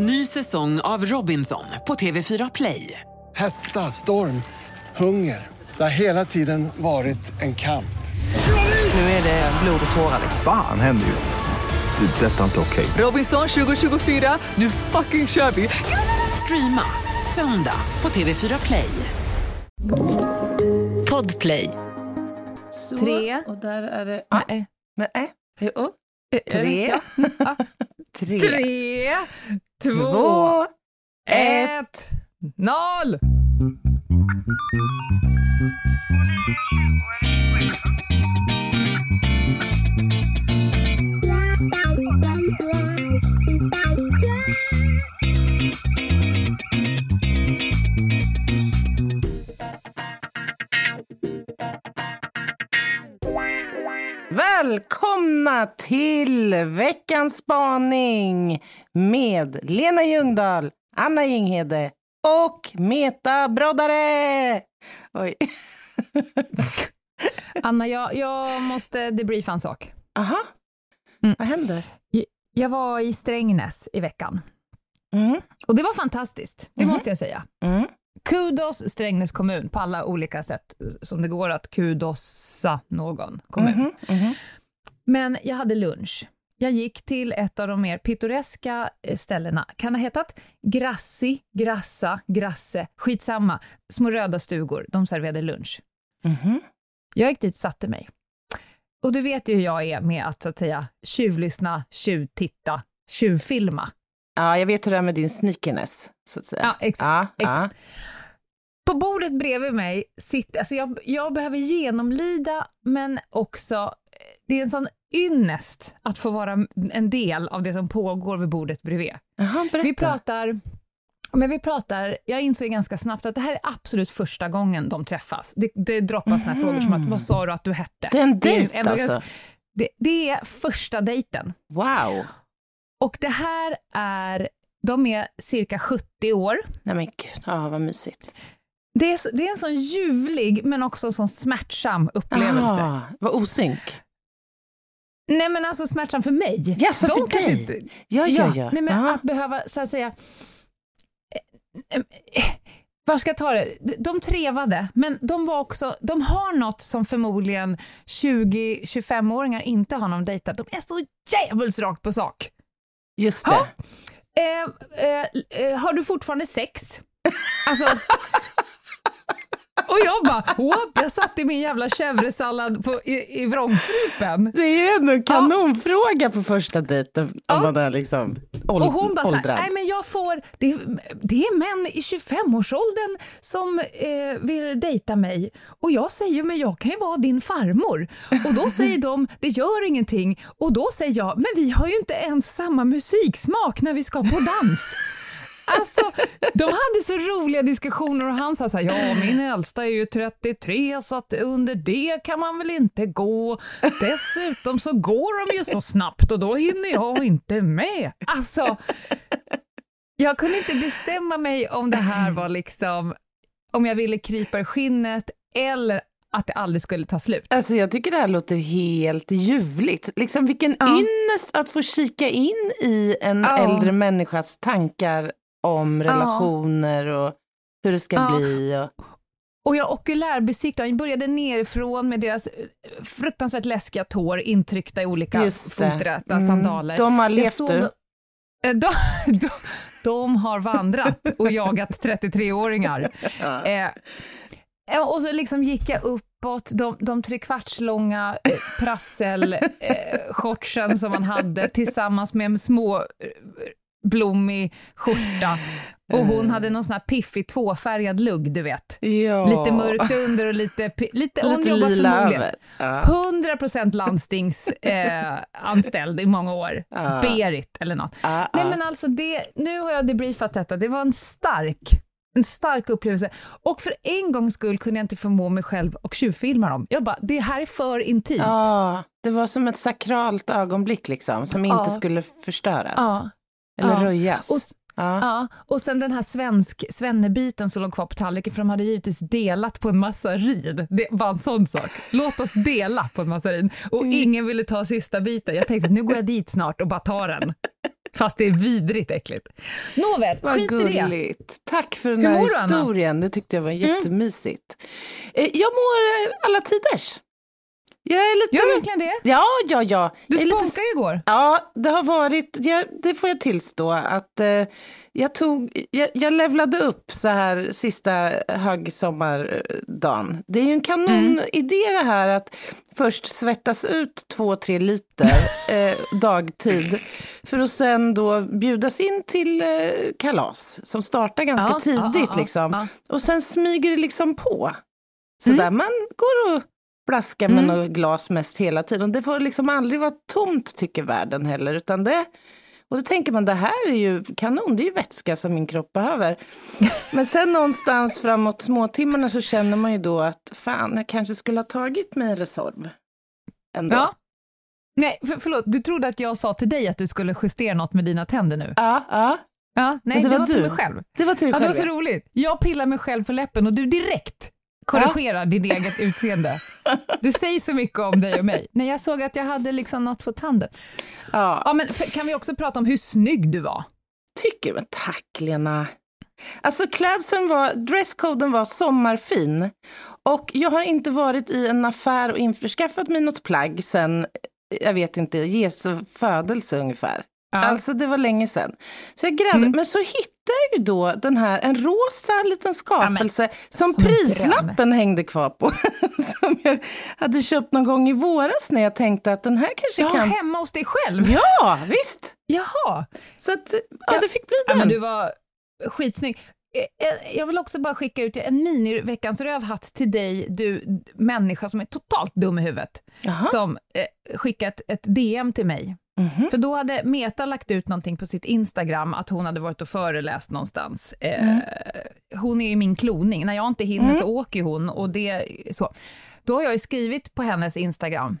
Ny säsong av Robinson på TV4 Play. Hetta, storm, hunger. Det har hela tiden varit en kamp. Nu är det blod och tårar. Fan händer just nu. Det. Detta är inte okej. Robinson 2024, nu fucking kör vi! Streama söndag på TV4 Play. Podplay. Så, Tre. Och där är det... Nej. Men, äh. Jo. Tre. Ja. Tre. Tre, två, ett, noll! Välkomna till veckans spaning med Lena Ljungdahl, Anna Jinghede och Meta Broddare. Oj. Anna, jag, jag måste debriefa en sak. Aha. Mm. Vad händer? Jag var i Strängnäs i veckan Mm. och det var fantastiskt, det Mhm. måste jag säga. Mm. Kudos Strängnäs kommun på alla olika sätt som det går att kudosa någon kommun. Mhm. Mhm. Men jag hade lunch. Jag gick till ett av de mer pittoreska eh, ställena. Kan ha hetat Grassi, Grassa, Grasse? Skitsamma. Små röda stugor. De serverade lunch. Mhm. Jag gick dit satte mig. Och du vet ju hur jag är med att, så att säga, tjuvlyssna, tjuvtitta, tjuvfilma. Ja, jag vet hur det är med din sneakerness, så att säga. Ja, exakt. Ja, exakt. På bordet bredvid mig sitter, alltså jag, jag behöver genomlida, men också, eh, det är en sån ynnest att få vara en del av det som pågår vid bordet bredvid. Jaha, berätta. Vi pratar, men vi pratar, jag insåg ganska snabbt att det här är absolut första gången de träffas. Det, det droppas här frågor som att, vad sa du att du hette? Det är en Det är dejt ändå alltså. Det, det är första dejten. Wow. Och det här är, de är cirka 70 år. Nej men gud, ja, vad mysigt. Det är, det är en sån ljuvlig, men också en sån smärtsam upplevelse. Ah, vad osynk. Nej men alltså smärtsam för mig. Jaså, De för dig? Inte, Ja, ja, ja. Nej men Aha. att behöva, så att säga, eh, eh, var ska jag ta det? De trevade, men de var också, de har något som förmodligen 20-25-åringar inte har någon dejtat. De är så djävulskt rakt på sak. Just det. Ja. Eh, eh, eh, har du fortfarande sex? Alltså... Och jag bara, whoop, jag satt i min jävla chèvresallad på, i, i vrångstrupen. Det är ju ändå en kanonfråga på första dejten om Ja. man är liksom åld- Och hon bara åldrad. nej men jag får, det, det är män i 25-årsåldern som eh, vill dejta mig. Och jag säger, men jag kan ju vara din farmor. Och då säger de, det gör ingenting. Och då säger jag, men vi har ju inte ens samma musiksmak när vi ska på dans. Alltså, de hade så roliga diskussioner och han sa så här, ja min äldsta är ju 33 så att under det kan man väl inte gå. Dessutom så går de ju så snabbt och då hinner jag inte med. Alltså, jag kunde inte bestämma mig om det här var liksom, om jag ville krypa i skinnet eller att det aldrig skulle ta slut. Alltså jag tycker det här låter helt ljuvligt. Liksom vilken Ja. ynnest att få kika in i en Ja. äldre människas tankar om relationer och hur det ska bli. Och... Och jag okulärbesiktade, jag började nerifrån med deras eh, fruktansvärt läskiga tår intryckta i olika foträta Mm. sandaler. De har levt såg du. Eh, De, de, de har vandrat och jagat 33-åringar. Ja. Eh, och så liksom gick jag uppåt, de, de trekvartslånga eh, prasselshortsen eh, shortsen som man hade tillsammans med små blommig skjorta. Och hon hade någon sån här piffig tvåfärgad lugg, du vet. Ja. Lite mörkt under och lite... pi- lite, hon Lite jobbar förmodligen. Ja. 100% landstingsanställd eh, i många år. Ja. Berit eller något. Ja, Nej men alltså, det, nu har jag debriefat detta. Det var en stark, en stark upplevelse. Och för en gångs skull kunde jag inte förmå mig själv och tjuvfilma dem. Jag bara, det här är för intimt. Ja, det var som ett sakralt ögonblick liksom, som inte Ja. skulle förstöras. Ja. Eller Ja. röjas. Och, ja. Ja, och sen den här svensk, svennebiten som låg kvar på tallriken, för de hade givetvis delat på en massa rid. Det var en sån sak. Låt oss dela på en massa rid. Och ingen ville ta sista biten. Jag tänkte, nu går jag dit snart och bara tar den. Fast det är vidrigt äckligt. Nåväl, Vad skit i det. gulligt. Tack för den Hur här mår du, Anna? Mm. historien. Det tyckte jag var jättemysigt. Eh, Jag mår eh, alla tiders. Jag är lite... Gör du verkligen det? Ja, ja, ja. Du är lite ju igår. Ja, det har varit, jag, det får jag tillstå, att eh, jag, tog, jag, jag levlade upp så här sista högsommardagen. Det är ju en kanonidé det här att först svettas ut två, tre liter eh, dagtid för att sen då bjudas in till eh, kalas som startar ganska Ja, tidigt. ja, ja, ja, liksom. ja. Och sen smyger det liksom på. Så där man går och blaskar med Mm. något glas mest hela tiden. Det får liksom aldrig vara tomt tycker världen heller. Utan det, och då tänker man det här är ju kanon, det är ju vätska som min kropp behöver. Men sen någonstans framåt småtimmarna så känner man ju då att fan, jag kanske skulle ha tagit mig Resorb. Ändå. Ja. Nej, för, förlåt, du trodde att jag sa till dig att du skulle justera något med dina tänder nu? ja, ja. Ja, nej, det, det var, var till du. mig själv. Det var till dig Ja, det var själv. så roligt. Jag pillar mig själv på läppen och du direkt korrigerar din eget utseende. Det säger så mycket om dig och mig. När jag såg att jag hade liksom något på tanden. ja. Ja, men kan vi också prata om hur snygg du var? tycker, men tack Lena. Alltså klädseln var, dresscoden var sommarfin. Och jag har inte varit i en affär och införskaffat mig något plagg sen, jag vet inte, Jesu födelse ungefär. Ja. Alltså det var länge sedan. Så jag grävde, Mm. men så hittade ju då den här, en rosa liten skapelse som, som en prislappen hängde kvar på. som jag hade köpt någon gång i våras när jag tänkte att den här kanske Ja, kan... hemma hos dig själv? Ja, visst! Jaha. Så att, ja, Ja. det fick bli Ja, den. men du var skitsnygg. Eh, eh, Jag vill också bara skicka ut en mini-veckans rövhatt till dig, du människa som är totalt dum i huvudet, Jaha. som eh, skickat ett DM till mig. Mhm. För då hade Meta lagt ut någonting på sitt Instagram, att hon hade varit och föreläst någonstans. Eh, Mm. Hon är ju min kloning, när jag inte hinner så åker hon och det så. Då har jag ju skrivit på hennes Instagram,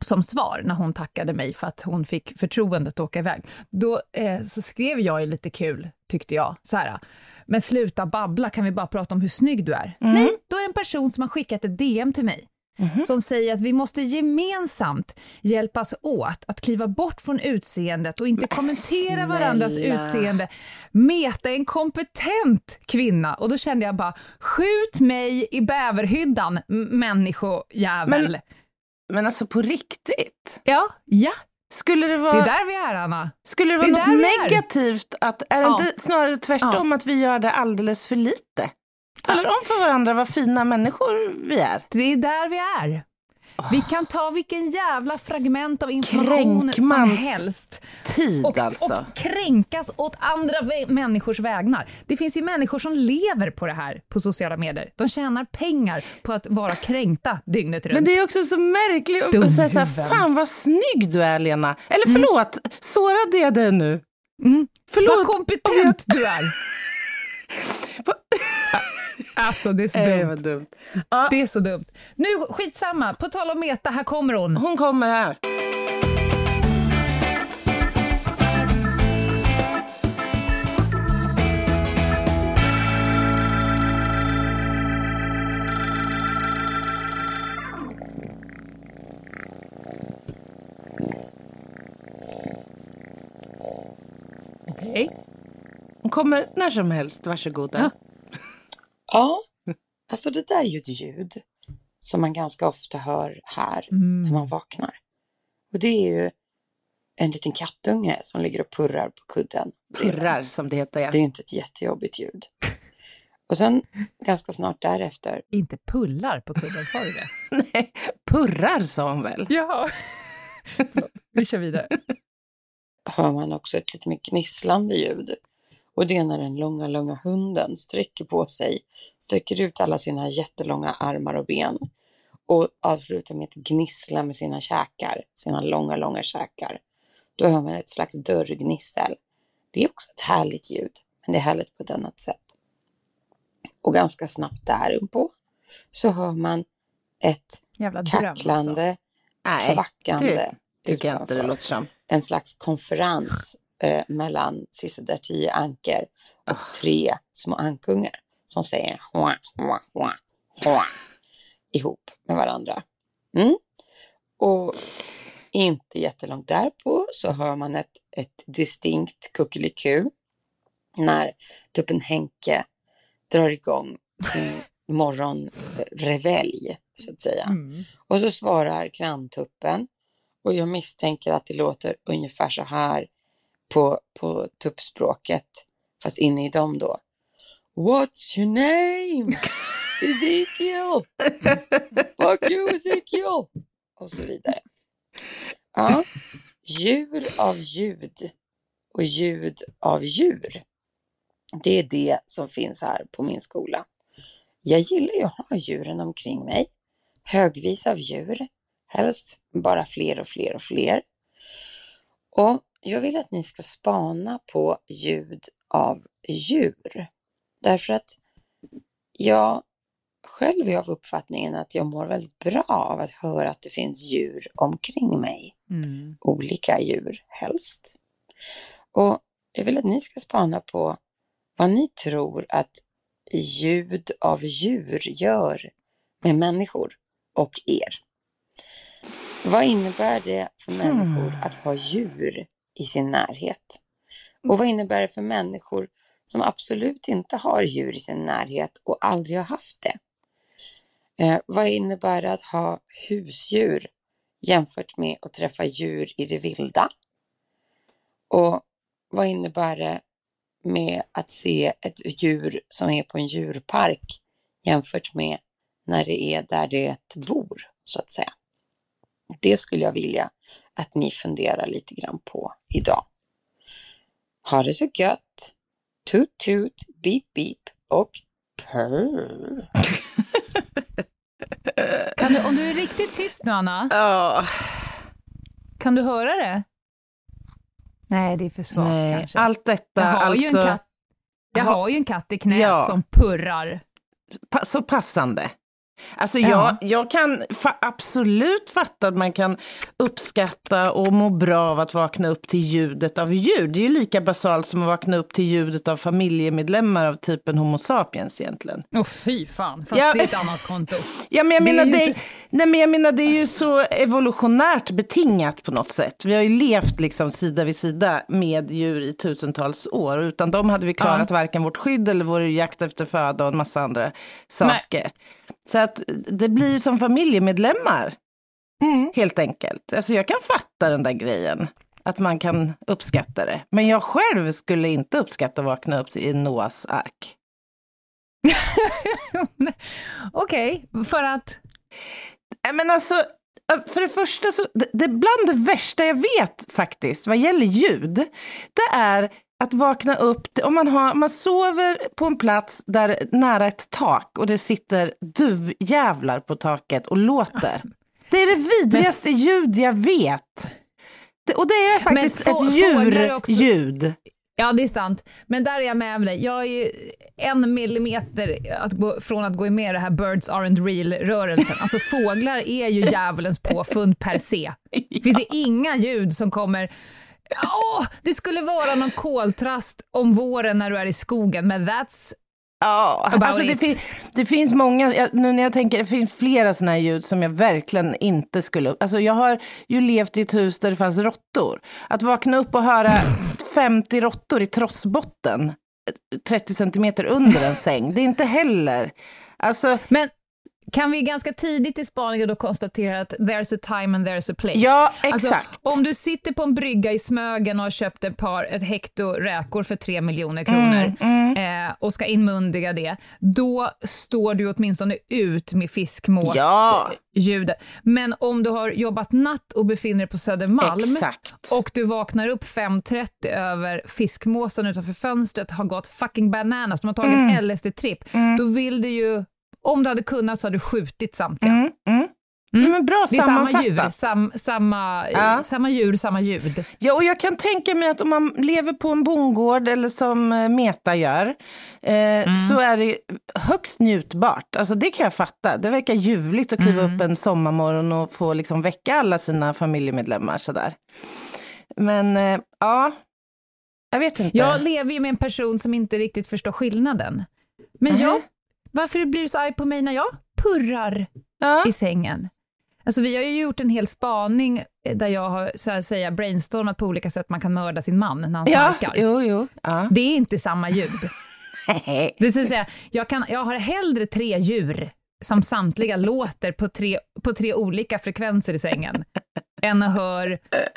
som svar när hon tackade mig för att hon fick förtroendet att åka iväg. Då eh, så skrev jag ju lite kul, tyckte jag, så här. Men sluta babbla, kan vi bara prata om hur snygg du är? Mm. Nej, då är det en person som har skickat ett DM till mig Mhm. som säger att vi måste gemensamt hjälpas åt att kliva bort från utseendet och inte kommentera varandras snälla. utseende. Meta är en kompetent kvinna och då kände jag bara, skjut mig i bäverhyddan, människojävel. Men- Men alltså på riktigt? Ja, ja, Skulle det det vara, är där vi är Anna. skulle det vara det något negativt? Att, är det Ja. inte snarare tvärtom att vi gör det alldeles för lite? Talar om för varandra vad fina människor vi är. Det är där vi är. Vi kan ta vilken jävla fragment av information som helst Tid och, alltså. och kränkas åt andra människors vägnar. Det finns ju människor som lever på det här på sociala medier. De tjänar pengar på att vara kränkta dygnet runt. Men det är också så märkligt att- säga så här, fan vad snygg du är Lena. Eller förlåt, sårade jag dig nu? Mm. Förlåt. Vad kompetent du är! alltså, det är så dumt. vad dumt. Ja, Det är så dumt. Nu, skitsamma. På tal om Meta, här kommer hon. hon kommer här. Okej. Hon kommer när som helst, varsågoda. Ja. Ja, alltså det där är ju ett ljud som man ganska ofta hör här Mm. när man vaknar. Och det är ju en liten kattunge som ligger och purrar på kudden. Purrar som det heter. Ja. Det är ju inte ett jättejobbigt ljud. Och sen ganska snart därefter, Inte pullar på kudden, sa du det? Nej, purrar sa hon väl? Ja. Vi kör vidare. hör man också ett lite mer gnisslande ljud. Och det är när den långa, långa hunden sträcker på sig, sträcker ut alla sina jättelånga armar och ben och avslutar med ett gnissla med sina käkar, sina långa, långa käkar. Då hör man ett slags dörrgnissel. Det är också ett härligt ljud, men det är härligt på ett annat sätt. Och ganska snabbt därpå så hör man ett Jävla alltså. kacklande, Nej, kvackande det inte det utanför en slags konferens eh, mellan sisådär tio anker och Ah. tre små ankungar som säger hua, hua, hua, hua, ihop med varandra. Mm. Och Inte jättelångt därpå så hör man ett, ett distinkt kuckeliku när tuppen Henke drar igång sin morgonrevelj, så att säga. Mm. Och så svarar granntuppen och jag misstänker att det låter ungefär så här på, på tuppspråket, fast inne i dem då. What's your name? Ezekiel! Fuck you Ezekiel! Och så vidare. Ja, djur av ljud och ljud av djur. Det är det som finns här på min skola. Jag gillar ju att ha djuren omkring mig. Högvis av djur. Helst bara fler och fler och fler. Och jag vill att ni ska spana på ljud av djur. Därför att jag själv är av uppfattningen att jag mår väldigt bra av att höra att det finns djur omkring mig. Mm. Olika djur helst. Och jag vill att ni ska spana på vad ni tror att ljud av djur gör med människor och er. Vad innebär det för människor att ha djur i sin närhet? Och vad innebär det för människor som absolut inte har djur i sin närhet och aldrig har haft det? Eh, vad innebär det att ha husdjur jämfört med att träffa djur i det vilda? Och vad innebär det med att se ett djur som är på en djurpark jämfört med när det är där det bor, så att säga. Det skulle jag vilja att ni funderar lite grann på idag. Ha det så gött! Toot toot, beep beep och purr. Kan du, om du är riktigt tyst nu, Anna, Ja, kan du höra det? Nej, det är för svagt nej. kanske. Allt detta, jag har alltså, ju en katt. Jag Ha- har ju en katt i knät Ja. som purrar. pa- så passande. Alltså Ja. jag, jag kan fa- absolut fatta att man kan uppskatta och må bra av att vakna upp till ljudet av djur. Det är ju lika basalt som att vakna upp till ljudet av familjemedlemmar av typen Homo sapiens egentligen. Åh fy fan, fast Ja. det är ett annat konto. Ja, men jag, Det är menar, det, inte- nej, men jag menar, det är ju så evolutionärt betingat på något sätt. Vi har ju levt liksom sida vid sida med djur i tusentals år. Och utan dem hade vi klarat varken vårt skydd eller vår jakt efter föda och en massa andra saker. Så att det blir ju som familjemedlemmar, Mm. helt enkelt. Alltså jag kan fatta den där grejen. Att man kan uppskatta det. Men jag själv skulle inte uppskatta att vakna upp i Noas ark. Okej, för att... Nej, Men alltså, för det första så, det, det bland det värsta jag vet faktiskt vad gäller ljud, det är att vakna upp, om man, har, man sover på en plats där nära ett tak och det sitter duvjävlar på taket och låter. Det är det vidrigaste ljud jag vet. Det, och det är faktiskt få- ett djurljud. Ja, det är sant. Men där är jag med dig. Jag är ju en millimeter att gå, från att gå med i det här Birds aren't real-rörelsen. Alltså fåglar är ju djävulens påfund per se. Det finns ju inga ljud som kommer... Åh, det skulle vara någon koltrast om våren när du är i skogen, men that's... Ja, About alltså det, fin- det finns många, jag, nu när jag tänker, det finns flera sådana här ljud som jag verkligen inte skulle, alltså jag har ju levt i ett hus där det fanns råttor. Att vakna upp och höra 50 råttor i trossbotten, 30 centimeter under en säng, det är inte heller, alltså Men kan vi ganska tidigt i spaningen då konstatera att there's a time and there's a place? ja, Alltså, exakt. om du sitter på en brygga i Smögen och har köpt ett par, ett hekto räkor för tre miljoner kronor Mm, eh, och ska inmundiga det, då står du åtminstone ut med fiskmås Ja. ljudet. Men om du har jobbat natt och befinner dig på Södermalm Exakt. och du vaknar upp 5.30 över fiskmåsen utanför fönstret har gått fucking bananas, de har tagit Mm. en LSD-tripp, då vill du ju, om du hade kunnat så hade du skjutit samtliga. Mm, mm. Mm. Men bra Det är samma djur, sam, samma, Ja. samma djur, samma ljud. Ja, och jag kan tänka mig att om man lever på en bondgård eller som eh, Meta gör, eh, Mm. så är det högst njutbart. Alltså det kan jag fatta. Det verkar ljuvligt att kliva Mm. upp en sommarmorgon och få liksom väcka alla sina familjemedlemmar sådär. Men eh, ja, jag vet inte. Jag lever ju med en person som inte riktigt förstår skillnaden. Men Mhm. jag, varför blir du så arg på mig när jag purrar ja. i sängen? Alltså vi har ju gjort en hel spaning eh, där jag har så här säga, brainstormat på olika sätt man kan mörda sin man när han Ja, snarkar. jo, jo. Ja. Det är inte samma ljud. Det vill säga, jag, kan, jag har hellre tre djur som samtliga låter på tre, på tre olika frekvenser i sängen, än att höra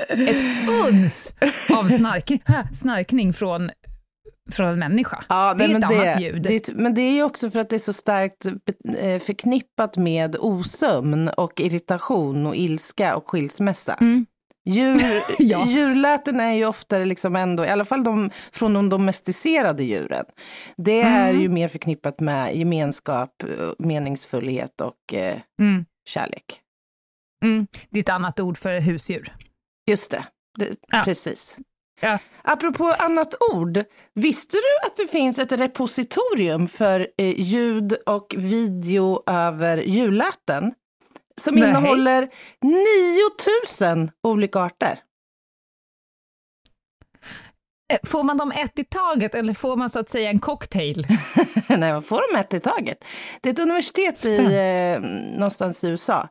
ett uns av snark, snarkning från, från en människa. Ja, det är nej, ett annat det, ljud. Det, men det är ju också för att det är så starkt eh, förknippat med osömn och irritation och ilska och skilsmässa. Mm. Djur, Ja. Djurläten är ju oftare liksom ändå, i alla fall de, från de domesticerade djuren. Det är Mm. ju mer förknippat med gemenskap, eh, meningsfullhet och eh, Mm. kärlek. Mm. Det är ett annat ord för husdjur. Just det, det Ja. precis. Ja. Apropå annat ord, visste du att det finns ett repositorium för eh, ljud och video över julläten? Som Nej. innehåller 9000 olika arter. Eh, Får man dem ett i taget eller får man så att säga en cocktail? Nej, man får dem ett i taget. Det är ett universitet i, eh, någonstans i USA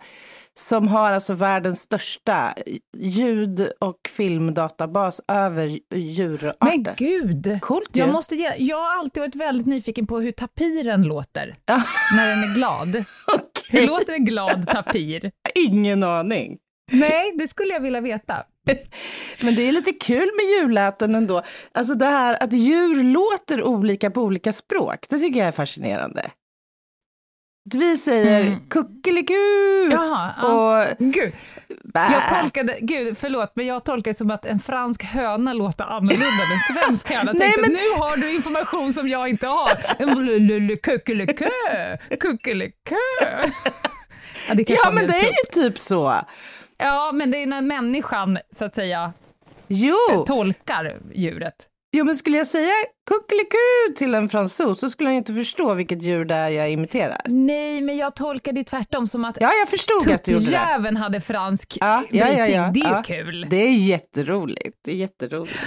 som har alltså världens största ljud och filmdatabas över djurarter. Men gud! Coolt ju. Jag, måste ge, jag har alltid varit väldigt nyfiken på hur tapiren låter när den är glad. Okej. Hur låter en glad tapir? Ingen aning. Nej, det skulle jag vilja veta. Men det är lite kul med julläten ändå. Alltså det här att djur låter olika på olika språk, det tycker jag är fascinerande. Vi säger Mm. kuckeliku Jaha, ja. och Gud, bä. jag tolkade, gud förlåt, men jag tolkade det som att en fransk höna låter annorlunda än en svensk höna. Jag Nej, tänkte, men- nu har du information som jag inte har. Kuckelikö, kuckelikö. Ja, Ja men det är ju typ så. Ja, men det är när människan, så att säga, Jo, tolkar djuret. jo men skulle jag säga kuckeliku till en fransos så skulle han ju inte förstå vilket djur det är jag imiterar. Nej, men jag tolkade det tvärtom som att Ja, jag förstod att du gjorde det. hade fransk Ja, ja, ja, ja, Det är ja. kul. Det är jätteroligt. Det är jätteroligt.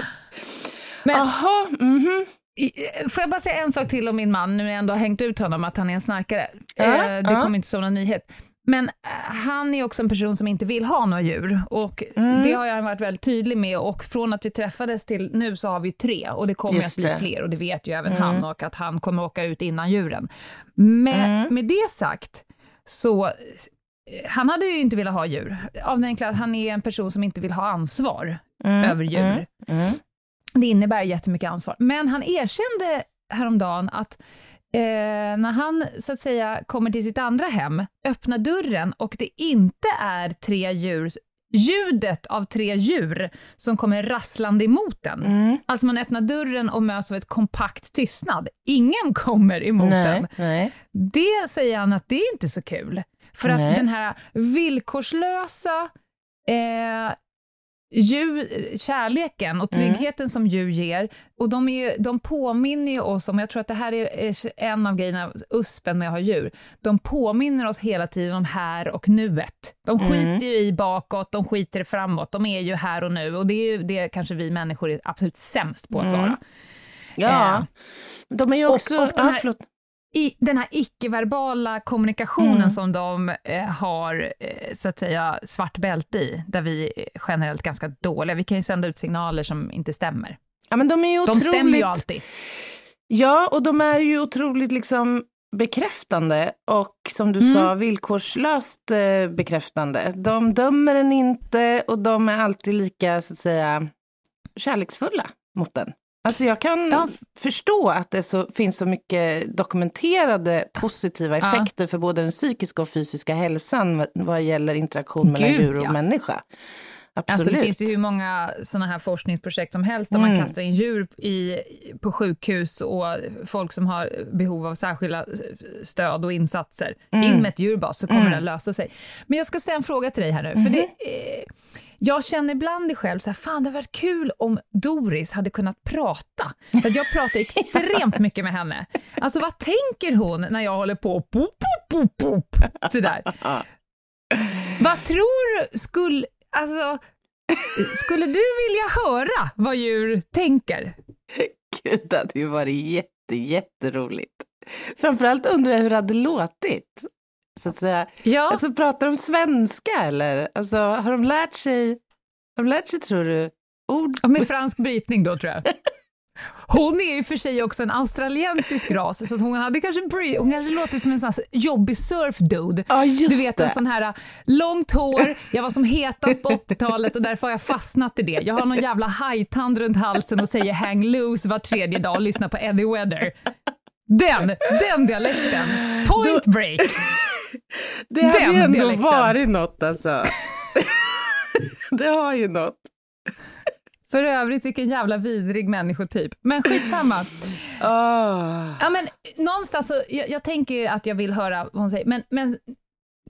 Men- Jaha, mhm. I- eh, Får jag bara säga en sak till om min man, nu när jag ändå har hängt ut honom, att han är en snarkare. Ja, eh, det ja. kommer inte som någon nyhet. Men eh, han är också en person som inte vill ha några djur och Mm. det har jag varit väldigt tydlig med och från att vi träffades till nu så har vi tre och det kommer Just att bli det. fler och det vet ju även Mm. han och att han kommer åka ut innan djuren. Med, Mm. med det sagt så eh, han hade ju inte velat ha djur, av den enkla att han är en person som inte vill ha ansvar Mm, över djur. mm, mm. Det innebär jättemycket ansvar. Men han erkände häromdagen att eh, när han så att säga kommer till sitt andra hem, öppnar dörren och det inte är tre djur, ljudet av tre djur som kommer rasslande emot den. Mm. Alltså man öppnar dörren och möts av ett kompakt tystnad. Ingen kommer emot Nej, den. nej. Det säger han att det är inte så kul. För Nej. att den här villkorslösa eh, djur, kärleken och Mm. tryggheten som djur ger, och de, är ju, de påminner ju oss om, jag tror att det här är en av grejerna, USPen med att ha djur, de påminner oss hela tiden om här och nuet. De Mm. skiter ju i bakåt, de skiter i framåt, de är ju här och nu, och det är ju det kanske vi människor är absolut sämst på att Mm. vara. Ja, Eh, de är ju och- också... och ja, här- förlåt. I den här icke-verbala kommunikationen Mm. som de eh, har, eh, så att säga, svart bälte i, där vi är generellt ganska dåliga. Vi kan ju sända ut signaler som inte stämmer. Ja, men de är ju De otroligt... stämmer ju alltid. Ja, och de är ju otroligt liksom bekräftande och som du Mm. sa, villkorslöst eh, bekräftande. De dömer en inte och de är alltid lika, så att säga, kärleksfulla mot den. Alltså jag kan Ja. förstå att det så, finns så mycket dokumenterade positiva Ja. effekter för både den psykiska och fysiska hälsan vad, vad gäller interaktion mellan Gud, djur och ja. människa. Absolut. Alltså det finns ju hur många sådana här forskningsprojekt som helst, där Mm. man kastar in djur i, på sjukhus och folk som har behov av särskilda stöd och insatser. Mm. In med ett djur bara, så kommer Mm. det att lösa sig. Men jag ska ställa en fråga till dig här nu, för det, eh, jag känner ibland i själv så här, fan det hade varit kul om Doris hade kunnat prata. För jag pratar extremt mycket med henne. Alltså vad tänker hon när jag håller på pop, pop, pop, pop, sådär. Vad tror du skulle, alltså, skulle du vilja höra vad djur tänker? Gud, det hade ju varit jätte, jätteroligt. Framförallt undrar jag hur det hade låtit. så att säga. Ja, Alltså pratar de svenska eller? Alltså har de lärt sig, har de lärt sig tror du, ord? med fransk brytning då tror jag. Hon är ju för sig också en australiensisk ras, så hon hade kanske, hon kanske låter som en sån här jobbig surfdude. Just Du vet en det. sån här långt hår, jag var som hetast på 80-talet och därför har jag fastnat i det. Jag har någon jävla hajtand runt halsen och säger hang loose var tredje dag och lyssnar på Eddie Weather. Den, den dialekten. Point break. Det hade den ju ändå dialekten. varit något alltså. det har ju något. För övrigt, vilken jävla vidrig människotyp. Men skitsamma. Oh. Ja, men någonstans så, jag, jag tänker ju att jag vill höra vad hon säger, men, men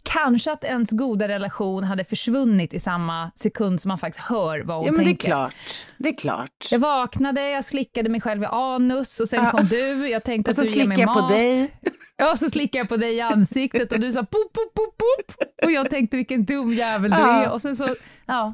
kanske att ens goda relation hade försvunnit i samma sekund som man faktiskt hör vad hon Ja men det är tänker. klart. Det är klart. Jag vaknade, jag slickade mig själv i anus och sen Ja. kom du, jag tänkte Och så att du ger mig slickar jag mat. på dig. Ja, så slickade jag på dig i ansiktet och du sa pop, pop, pop, pop. Och jag tänkte vilken dum jävel du Ja. är. Och sen så, ja,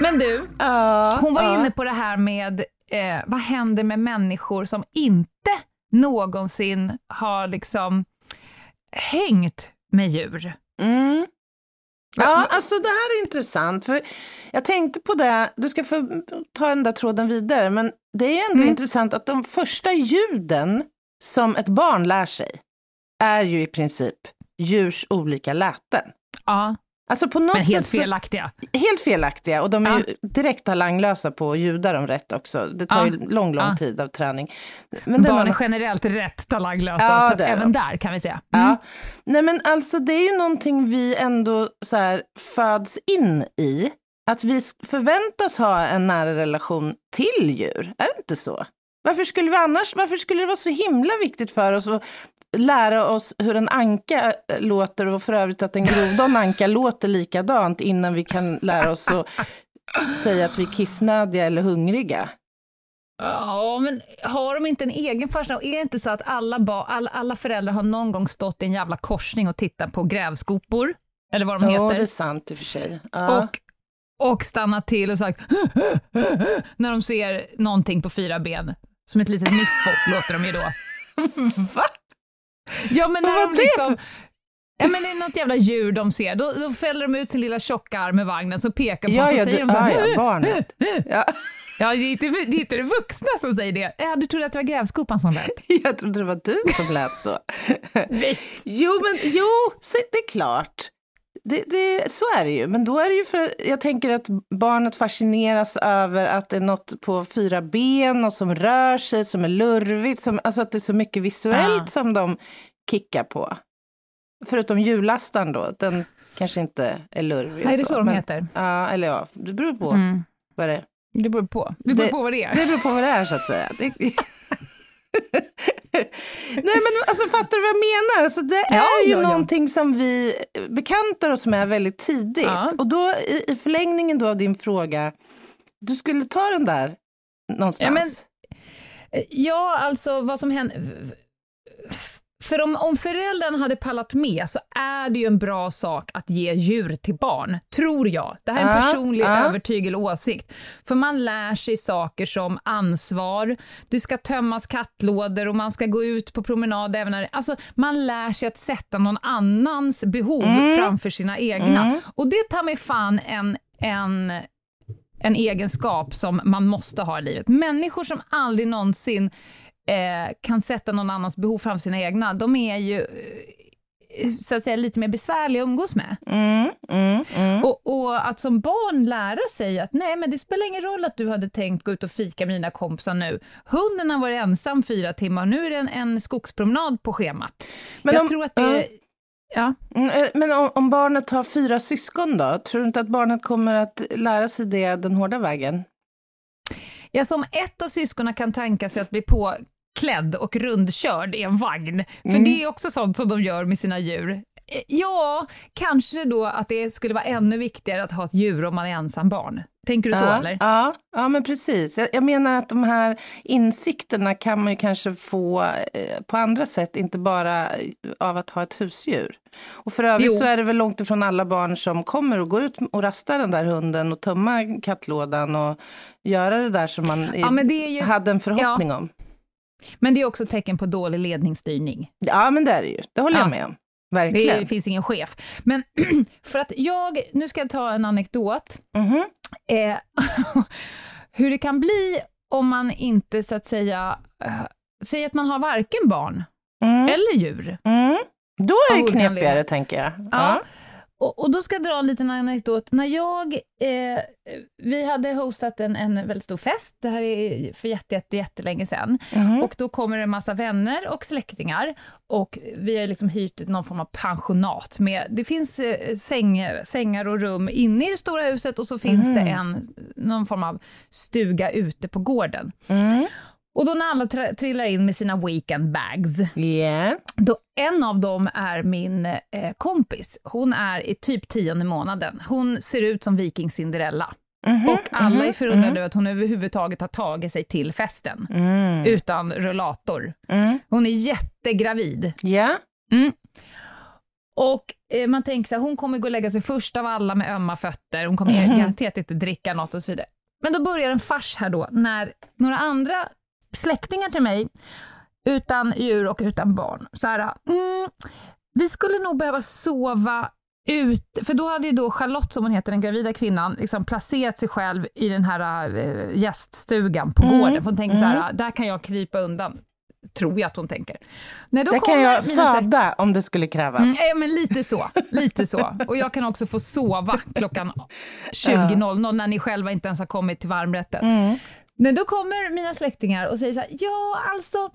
Men du, Ja, hon var ja. inne på det här med eh, vad händer med människor som inte någonsin har liksom hängt med djur. Mm. Ja, alltså det här är intressant. För jag tänkte på det, du ska få ta den där tråden vidare, men det är ändå Mm. intressant att de första ljuden som ett barn lär sig är ju i princip djurs olika läten. Ja, Alltså på något men helt sätt så- felaktiga. helt felaktiga och de är Ja. ju direkt talanglösa på att ljuda dem rätt också. Det tar Ja. ju lång, lång Ja. tid av träning. Men Barn är generellt rätt talanglösa, Ja, så även de. där kan vi säga. Mm. Ja. Nej men alltså det är ju någonting vi ändå så här föds in i. Att vi förväntas ha en nära relation till djur. Är det inte så? Varför skulle vi annars, varför skulle det vara så himla viktigt för oss att lära oss hur en anka eh, låter och för övrigt att en groda och en anka låter likadant innan vi kan lära oss att säga att vi är kissnödiga eller hungriga? Ja, men har de inte en egen fascination? Är det inte så att alla, ba, alla, alla föräldrar har någon gång stått i en jävla korsning och tittat på grävskopor, eller vad de Ja, heter, det är sant i och för sig. Ja. och, och stannat till och sagt när de ser någonting på fyra ben. Som ett litet miffo låter de ju då. Va? Ja, men när de liksom... Ja, men det är något jävla djur de ser. Då, då fäller de ut sin lilla tjocka arm med vagnen, så pekar på Ja, och så ja, säger du, de så ja, ja, barnet. Ja. Ja, det är, inte, det är inte det vuxna som säger det. Ja, du trodde att det var grävskopan som lät? Jag trodde det var du som lät så. jo, men jo, så det är klart. Det, det, så är det ju. Men då är det ju för, jag tänker att barnet fascineras över att det är något på fyra ben och som rör sig, som är lurvigt, som, alltså att det är så mycket visuellt Ja. som de kickar på. Förutom jullastaren då, den kanske inte är lurvig. Nej, det är så de men- heter. Ja, eller ja, det beror på Mm. vad det är. Det beror på. Det beror Det- på vad det är. Det beror på vad det är så att säga. Det... Nej men alltså fattar du vad jag menar? Alltså, det är Ja, ju ja, ja. någonting som vi bekantar oss med väldigt tidigt. Ja. Och då i, i förlängningen då av din fråga, du skulle ta den där någonstans. Ja, men- Ja, alltså vad som händer... För om, om föräldrarna hade pallat med så är det ju en bra sak att ge djur till barn, tror jag. Det här är en personlig ja. övertygelse och åsikt. För man lär sig saker som ansvar, det ska tömmas kattlådor och man ska gå ut på promenad även när Alltså, man lär sig att sätta någon annans behov Mm. framför sina egna. Mm. Och det tar mig fan en, en en egenskap som man måste ha i livet. Människor som aldrig någonsin eh, kan sätta någon annans behov framför sina egna, de är ju... eh, så att säga, lite mer besvärlig att umgås med. Mm, mm, mm. Och, och att som barn lära sig att nej, men det spelar ingen roll att du hade tänkt gå ut och fika med dina kompisar nu. Hunden har varit ensam fyra timmar, nu är det en, en skogspromenad på schemat. Men Jag om- tror att det... ja. Ja. Mm, eh, Men om, om barnet har fyra syskon då? Tror du inte att barnet kommer att lära sig det den hårda vägen? Ja, som ett av syskonen kan tänka sig att bli påklädd och rundkörd i en vagn, för Mm. det är också sånt som de gör med sina djur. Eh, Ja, kanske då att det skulle vara ännu viktigare att ha ett djur om man är ensam barn. Tänker du så, ja, eller? Ja, ja, men precis. Jag, jag menar att de här insikterna kan man ju kanske få eh, på andra sätt, inte bara eh, av att ha ett husdjur. Och för övrigt Jo. så är det väl långt ifrån alla barn som kommer och går ut och rastar den där hunden och tömma kattlådan och göra det där som man Ja, ju- hade en förhoppning om. Men det är också tecken på dålig ledningsstyrning. Ja, men det är det ju. Det håller Ja. jag med om. Verkligen. Det finns ingen chef. Men för att jag, nu ska jag ta en anekdot. Mhm. Eh, hur det kan bli om man inte så att säga, eh, säger att man har varken barn Mm. eller djur. Mm. Då är det knepigare, tänker jag. Ja. Och, och då ska jag dra en liten anekdot. När jag, eh, vi hade hostat en, en väldigt stor fest, det här är för jätte, jätte, jättelänge sedan, Mhm. och då kommer det en massa vänner och släktingar, och vi har liksom hyrt någon form av pensionat med, det finns eh, säng, sängar och rum inne i det stora huset, och så finns Mhm. det en, någon form av stuga ute på gården. Mm. Och då när alla tra- trillar in med sina weekend bags, Yeah. då en av dem är min eh, kompis. Hon är i typ tionde månaden. Hon ser ut som Viking Cinderella. Mhm, Och alla mhm, är förundrade mhm. över att hon överhuvudtaget har tagit sig till festen. Mm. Utan rullator. Mm. Hon är jättegravid. Ja. Mm. Och eh, man tänker så här, hon kommer gå och lägga sig först av alla med ömma fötter. Hon kommer Mhm. garanterat inte dricka något och så vidare. Men då börjar en fars här då, när några andra släktingar till mig, utan djur och utan barn, så här, mm, vi skulle nog behöva sova ut, för då hade ju då Charlotte, som hon heter, den gravida kvinnan, liksom placerat sig själv i den här äh, gäststugan på Mm, gården. För hon tänker så här, mm. där kan jag krypa undan. Tror jag att hon tänker. Nej, då Där kan jag mina släkt- föda om det skulle krävas. Mm, ja, men lite så. Lite så. Och jag kan också få sova klockan 20.00 när ni själva inte ens har kommit till varmrätten. Mm. Men då kommer mina släktingar och säger så här, ja alltså,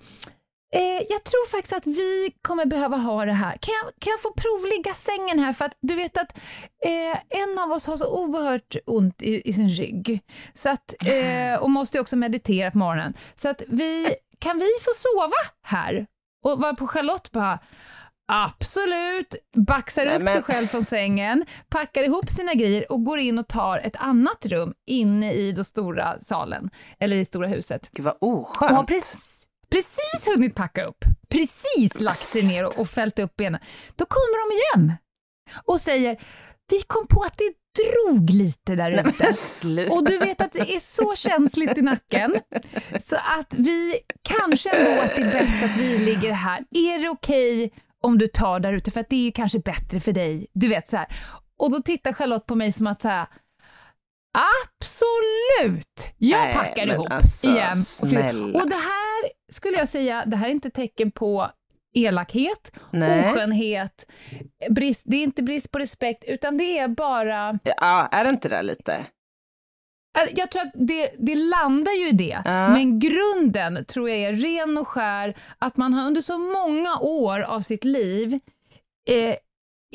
eh, jag tror faktiskt att vi kommer behöva ha det här. Kan jag, kan jag få provligga sängen här? För att du vet att eh, en av oss har så oerhört ont i, i sin rygg. Så att, eh, och måste också meditera på morgonen. Så att vi, kan vi få sova här? Och var på Charlotte bara, Absolut, baxar Nej, upp men- sig själv från sängen, packar ihop sina grejer och går in och tar ett annat rum inne i den stora salen, eller i stora huset. Gud vad Och har oskönt. precis, precis hunnit packa upp, precis lagt sig ner och, och fällt upp benen. Då kommer de igen och säger, vi kom på att det drog lite där ute. Och du vet att det är så känsligt i nacken, så att vi kanske ändå att det är bäst att vi ligger här. Är det okej om du tar där ute, för att det är ju kanske bättre för dig. Du vet så här. Och då tittar Charlotte på mig som att säga Absolut! Jag packar ihop alltså, igen. Snälla. och det här skulle jag säga, det här är inte tecken på elakhet, Nej. oskönhet, brist, det är inte brist på respekt, utan det är bara Ja, är det inte det lite? Äh, Jag tror att det, det landar ju i det, Ja. men grunden tror jag är ren och skär, att man har under så många år av sitt liv eh,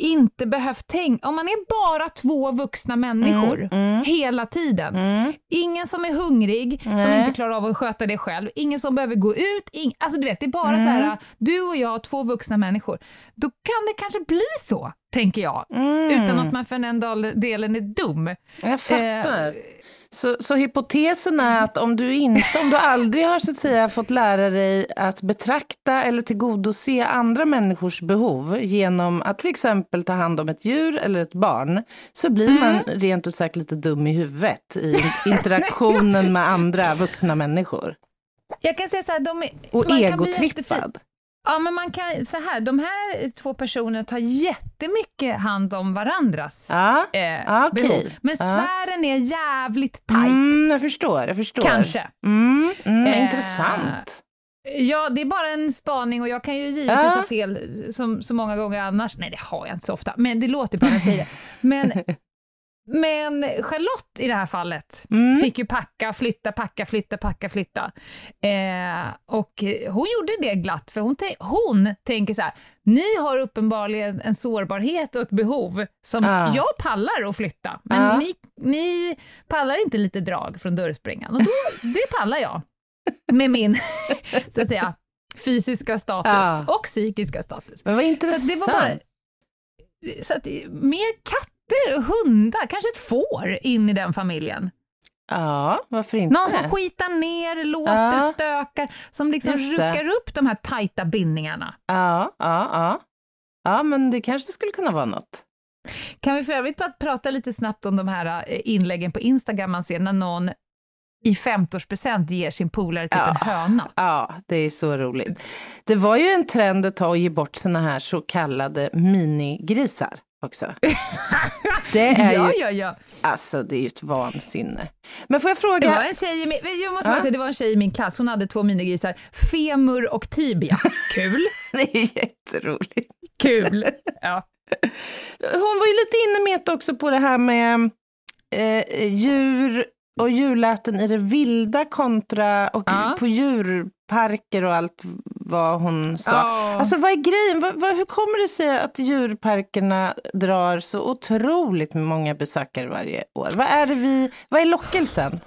inte behövt tänka, om man är bara två vuxna människor Mm, mm. hela tiden, Mm. ingen som är hungrig, som inte klarar av att sköta det själv, ingen som behöver gå ut, ing, alltså du vet, det är bara Mm. så här, du och jag, två vuxna människor, då kan det kanske bli så, tänker jag, Mm. utan att man för den delen är dum. Jag fattar. Eh, Så, så hypotesen är att om du inte, om du aldrig har så att säga fått lära dig att betrakta eller tillgodose andra människors behov genom att till exempel ta hand om ett djur eller ett barn, så blir man Mm. rent ut sagt lite dum i huvudet i interaktionen med andra vuxna människor. Jag kan säga så här, de Och man kan bli jättefin- egotrippad. Ja, men man kan, så här, de här två personerna tar jättemycket hand om varandras Ja, eh, okej. behov. Men sfären är jävligt tajt. Mm, jag förstår, jag förstår. Kanske. Mm, mm, Eh, Intressant. Ja, det är bara en spaning och jag kan ju givetvis ha fel som så många gånger annars. Nej, det har jag inte så ofta, men det låter bara säger det. Men, men Charlotte i det här fallet Mm. fick ju packa, flytta, packa, flytta, packa, flytta. Eh, och hon gjorde det glatt, för hon, hon tänker så här, ni har uppenbarligen en sårbarhet och ett behov som Ah. jag pallar att flytta, men Ah. ni, ni pallar inte lite drag från dörrspringan. Och då, det pallar jag med min, så att säga, fysiska status Ja. och psykiska status. Men vad Så intressant. att det var bara, så att mer katter och hundar, kanske ett får in i den familjen. Ja, varför inte? Någon som skitar ner, låter, Ja. stökar, som liksom ruckar upp de här tajta bindningarna. Ja, ja, ja. Ja, men det kanske skulle kunna vara något. Kan vi för övrigt bara prata lite snabbt om de här eh, inläggen på Instagram man ser när någon i 50-årspresent ger sin polare typ Ja. en höna. Ja, det är så roligt. Det var ju en trend ett tag att ge bort såna här så kallade minigrisar också. Det är ja, ju, ja, ja. alltså det är ju ett vansinne. Men får jag Det fråga, var en tjej i min, jag måste Ja. säga, det var en tjej i min klass, hon hade två minigrisar, Femur och Tibia. Kul, det är jätteroligt. kul. Ja. Hon var ju lite inne med också på det här med eh, djur och djurläten i det vilda kontra och Ja. på djurparker och allt vad hon sa. Ja. Alltså vad är grejen? Vad, vad, hur kommer det sig att djurparkerna drar så otroligt många besökare varje år? Vad är det vi, vad är lockelsen?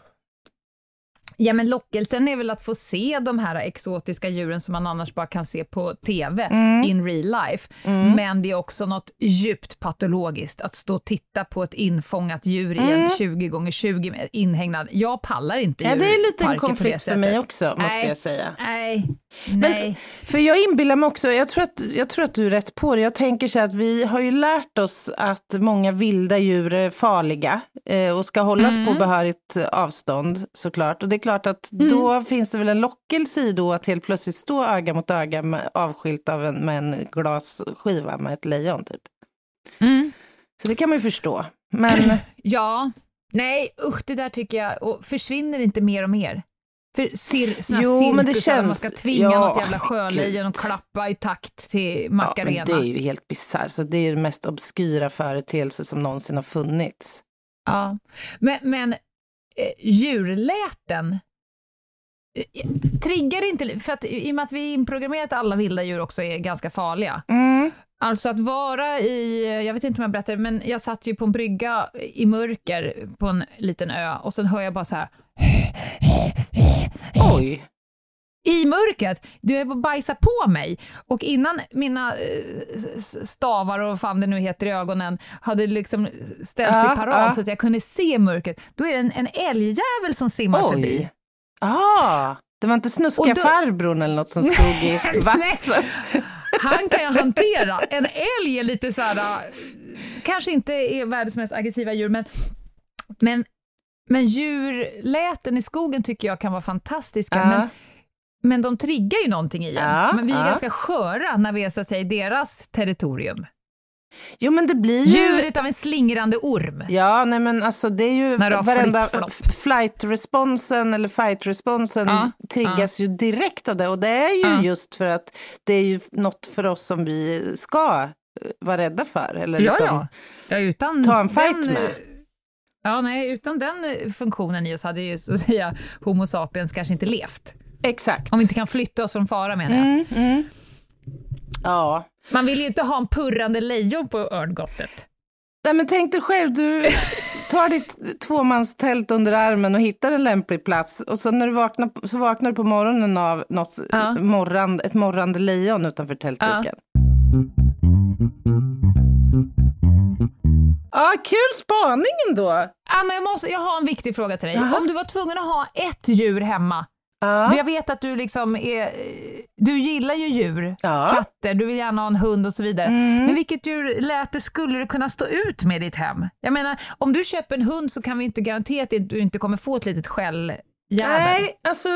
Ja, men lockelsen är väl att få se de här exotiska djuren som man annars bara kan se på TV Mm. in real life. Mm. Men det är också något djupt patologiskt att stå och titta på ett infångat djur i en Mm. 20 gånger 20 med- inhägnad. Jag pallar inte Ja, det är lite en djurparker det konflikt för mig också, måste Nej. jag säga. Nej, nej. För jag inbillar mig också, jag tror, att, jag tror att du är rätt på det. Jag tänker så att vi har ju lärt oss att många vilda djur är farliga eh, och ska hållas Mm. på behörigt avstånd såklart. Och det är klart att då finns det väl en lockelse i då att helt plötsligt stå öga mot öga med, avskilt av en, med en glasskiva med ett lejon typ. Mm. Så det kan man ju förstå. Men Ja, nej usch det där tycker jag, och försvinner inte mer och mer? För cir, såna Jo, cirkusar men det där man känns- ska tvinga ja, något jävla sjölejon och klappa i takt till ja, men Macarena. det är ju helt bisarrt. Så det är den mest obskyra företeelse som någonsin har funnits. Ja, men, men eh, djurläten, eh, triggar inte, för att i och med att vi är inprogrammerat att alla vilda djur också är ganska farliga. Mm. Alltså att vara i, jag vet inte om jag berättade, men jag satt ju på en brygga i mörker på en liten ö och sen hör jag bara så här Oj! i mörkret, du är på bajsa på mig. Och innan mina eh, stavar och vad fan det nu heter i ögonen hade liksom ställt sig Ja, parat ja. så att jag kunde se mörkret, då är det en, en älgjävel som simmar förbi. Oj! Ah, det var inte snuskiga då- farbrorn eller något som stod i vassen? Han kan jag hantera. En älg är lite så här, äh, kanske inte är världens mest aggressiva djur, men, men, men djurläten i skogen tycker jag kan vara fantastiska. Ja. Men, men de triggar ju någonting i en. Ja, men vi är ja. ganska sköra när vi är så att säga i deras territorium. Jo men det blir ju... Ljudet av en slingrande orm. Ja, nej men alltså det är ju När varenda flight-responsen eller fight-responsen Ja, triggas ju direkt av det och det är ju Ja. just för att det är ju något för oss som vi ska eh, vara rädda för. Eller Ja, liksom, ja. ja utan ta en fight den, med. Ja, nej, utan den eh, funktionen i oss hade ju så att säga Homo sapiens kanske inte levt. Exakt. Om vi inte kan flytta oss från fara menar jag. Mm, mm. Ja. Man vill ju inte ha en purrande lejon på örngottet. Nej men tänk dig själv, du tar ditt tvåmanstält under armen och hittar en lämplig plats och så när du vaknar, så vaknar du på morgonen av något Ja. morrand, ett morrande lejon utanför tältduken. Ja, kul spaning ändå. Anna, jag, måste, jag har en viktig fråga till dig. Jaha. Om du var tvungen att ha ett djur hemma, Ja. jag vet att du liksom är, du gillar ju djur, Ja. katter, du vill gärna ha en hund och så vidare. Mm. Men vilket djur lät det skulle du kunna stå ut med i ditt hem? Jag menar, om du köper en hund så kan vi inte garantera att du inte kommer få ett litet skäll Nej, alltså,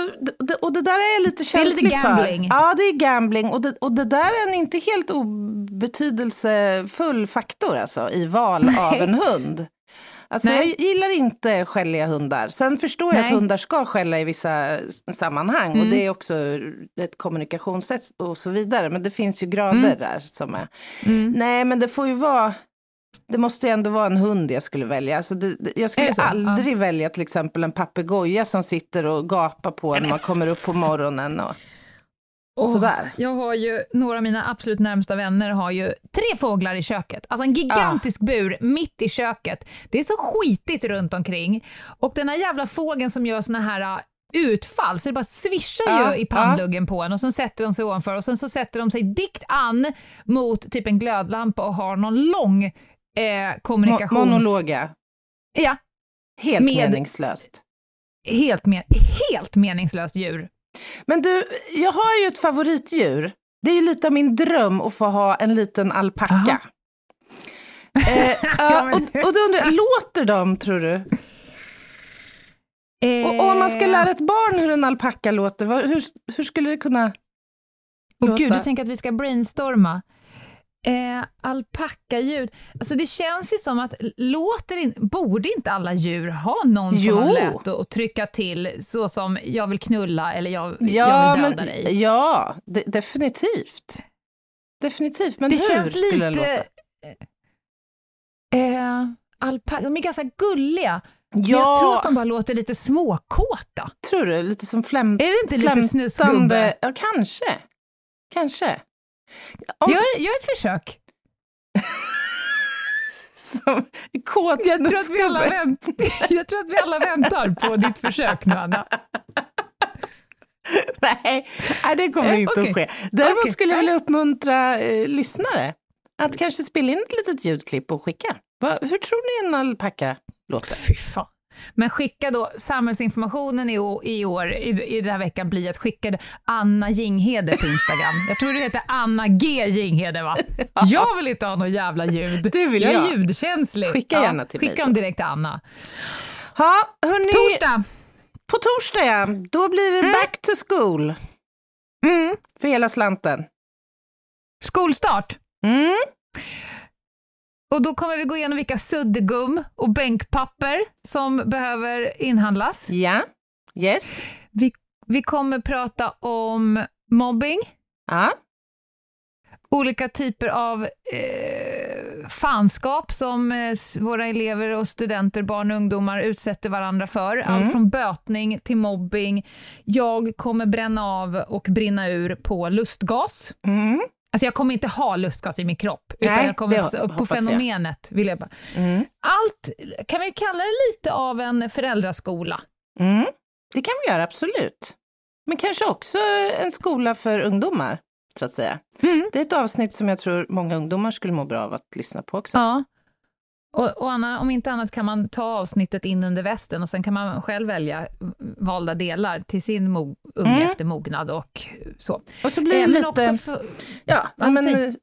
och det där är jag lite Det är lite känslig gambling. för. Ja, det är gambling. Och det, och det där är en inte helt obetydelsefull faktor alltså, i val av en hund. Alltså Nej. jag gillar inte skälliga hundar. Sen förstår jag Nej. att hundar ska skälla i vissa sammanhang och Mm. det är också ett kommunikationssätt och så vidare. Men det finns ju grader Mm. där som är. Mm. Nej, men det får ju vara det måste ju ändå vara en hund jag skulle välja. Alltså det, det, jag skulle aldrig välja till exempel en papegoja som sitter och gapar på när man kommer upp på morgonen. Och, Åh, Sådär. Jag har ju, några av mina absolut närmsta vänner har ju tre fåglar i köket. Alltså en gigantisk bur mitt i köket. Det är så skitigt runt omkring. Och den här jävla fågeln som gör såna här uh, utfall, så det bara svischar Ja, ju i pannluggen på en och sen sätter de sig ovanför och sen så sätter de sig dikt an mot typ en glödlampa och har någon lång eh, Mo- kommunikations... monologa. Ja, Helt Med- meningslöst. helt, men, helt meningslöst djur. Men du, jag har ju ett favoritdjur. Det är ju lite av min dröm att få ha en liten alpacka. Eh, ja, och, och då undrar jag, låter de tror du? Och, och om man ska lära ett barn hur en alpacka låter, vad, hur, hur skulle det kunna låta? gud, du tänker att vi ska brainstorma. Eh, alpackaljud. Alltså det känns ju som att låter in, borde inte alla djur ha någon Jo. av läte och trycka till så som jag vill knulla eller jag, Ja, jag vill döda men, dig? ja de, definitivt. Definitivt, men det hur känns skulle lite... den låta? Eh, alpa- de är ganska gulliga, men jag Ja, tror att de bara låter lite småkåta. tror du? Lite som fläm, Är det inte lite flämtande... snusgubbe? Ja, kanske. Kanske. Om, Gör, gör ett försök. som kåt Jag tror, att vi alla vänt, jag tror att vi alla väntar på ditt försök nu, Anna. Nej, det kommer Eh, inte okej. att ske. Däremot Okej. skulle jag vilja uppmuntra eh, lyssnare att kanske spela in ett litet ljudklipp och skicka. Va, hur tror ni en alpacka låter? Fy fan. Men skicka då, samhällsinformationen i, å- i år, i, i den här veckan blir att skicka Anna Jinghede på Instagram. Jag tror du heter Anna G Jinghede va? Jag vill inte ha något jävla ljud. Det vill jag. är jag. ljudkänslig. Skicka gärna till mig Skicka dem direkt till Anna. Ja, hörni, Torsdag! på torsdag ja, då blir det back to school Mm. för hela slanten. Skolstart. Mm. Och då kommer vi gå igenom vilka suddgum och bänkpapper som behöver inhandlas. Ja, yes. Vi, vi kommer prata om mobbing, Ja, olika typer av eh, fanskap som eh, våra elever och studenter, barn och ungdomar utsätter varandra för. Mm. Allt från bötning till mobbing. Jag kommer bränna av och brinna ur på lustgas. mm. Alltså jag kommer inte ha lustgas i min kropp, utan Nej, jag kommer på hoppas jag. fenomenet. Vill jag bara. Mm. Allt, kan vi kalla det lite av en föräldraskola? Mm. Det kan vi göra, absolut. Men kanske också en skola för ungdomar, så att säga. Mm. Det är ett avsnitt som jag tror många ungdomar skulle må bra av att lyssna på också. Ja. Och, och Anna, om inte annat kan man ta avsnittet in under västen och sen kan man själv välja valda delar till sin mo- unge Mm. efter mognad och så. Och så blir det Eh, men lite... för, Ja, men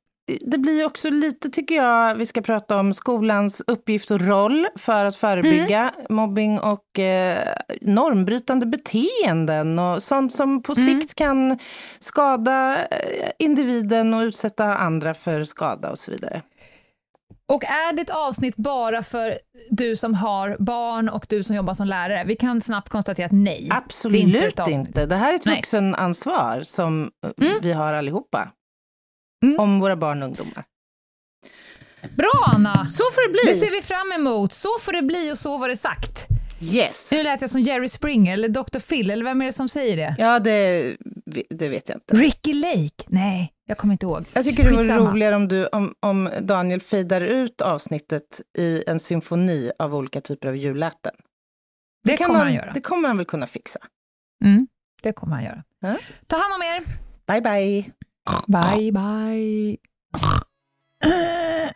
det blir också lite, tycker jag, vi ska prata om skolans uppgift och roll för att förebygga Mm. mobbing och eh, normbrytande beteenden och sånt som på Mm. sikt kan skada eh, individen och utsätta andra för skada och så vidare. Och är det ett avsnitt bara för du som har barn och du som jobbar som lärare? Vi kan snabbt konstatera att nej. det Absolut inte ett inte, avsnitt. Det här är ett Nej. vuxenansvar som eh, Mm. vi har allihopa. Mm. Om våra barn och ungdomar. Bra Anna! Så får det Det bli! ser vi fram emot. Så får det bli och så var det sagt. Yes! Nu lät jag som Jerry Springer eller Dr. Phil, eller vem är det som säger det? Ja, det, det vet jag inte. Ricky Lake? Nej, jag kommer inte ihåg. Jag tycker det vore roligare om, du, om, om Daniel fejdar ut avsnittet i en symfoni av olika typer av julläten. Det kan kommer han, han göra. Det kommer han väl kunna fixa. Mm, det kommer han göra. Ja. Ta hand om er. Bye, bye! Bye, bye.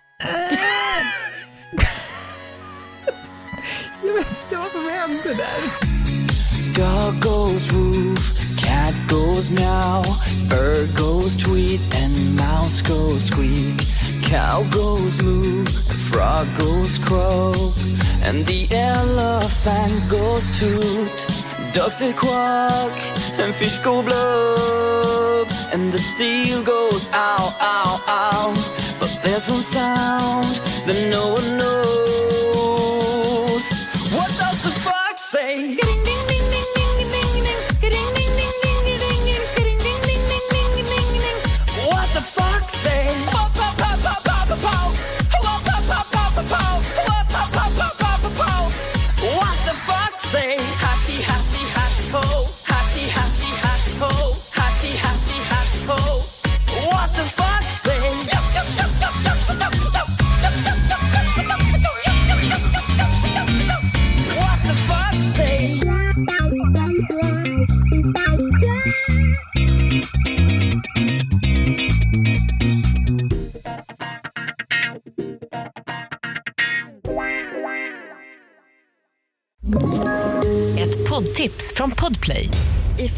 Jag vet inte vad som hände där. Cat goes meow, bird goes tweet, and mouse goes squeak. Cow goes moo, frog goes croak, and the elephant goes toot. Ducks say quack, and fish go blub, and the seal goes ow, ow, ow. But there's one sound that no one knows.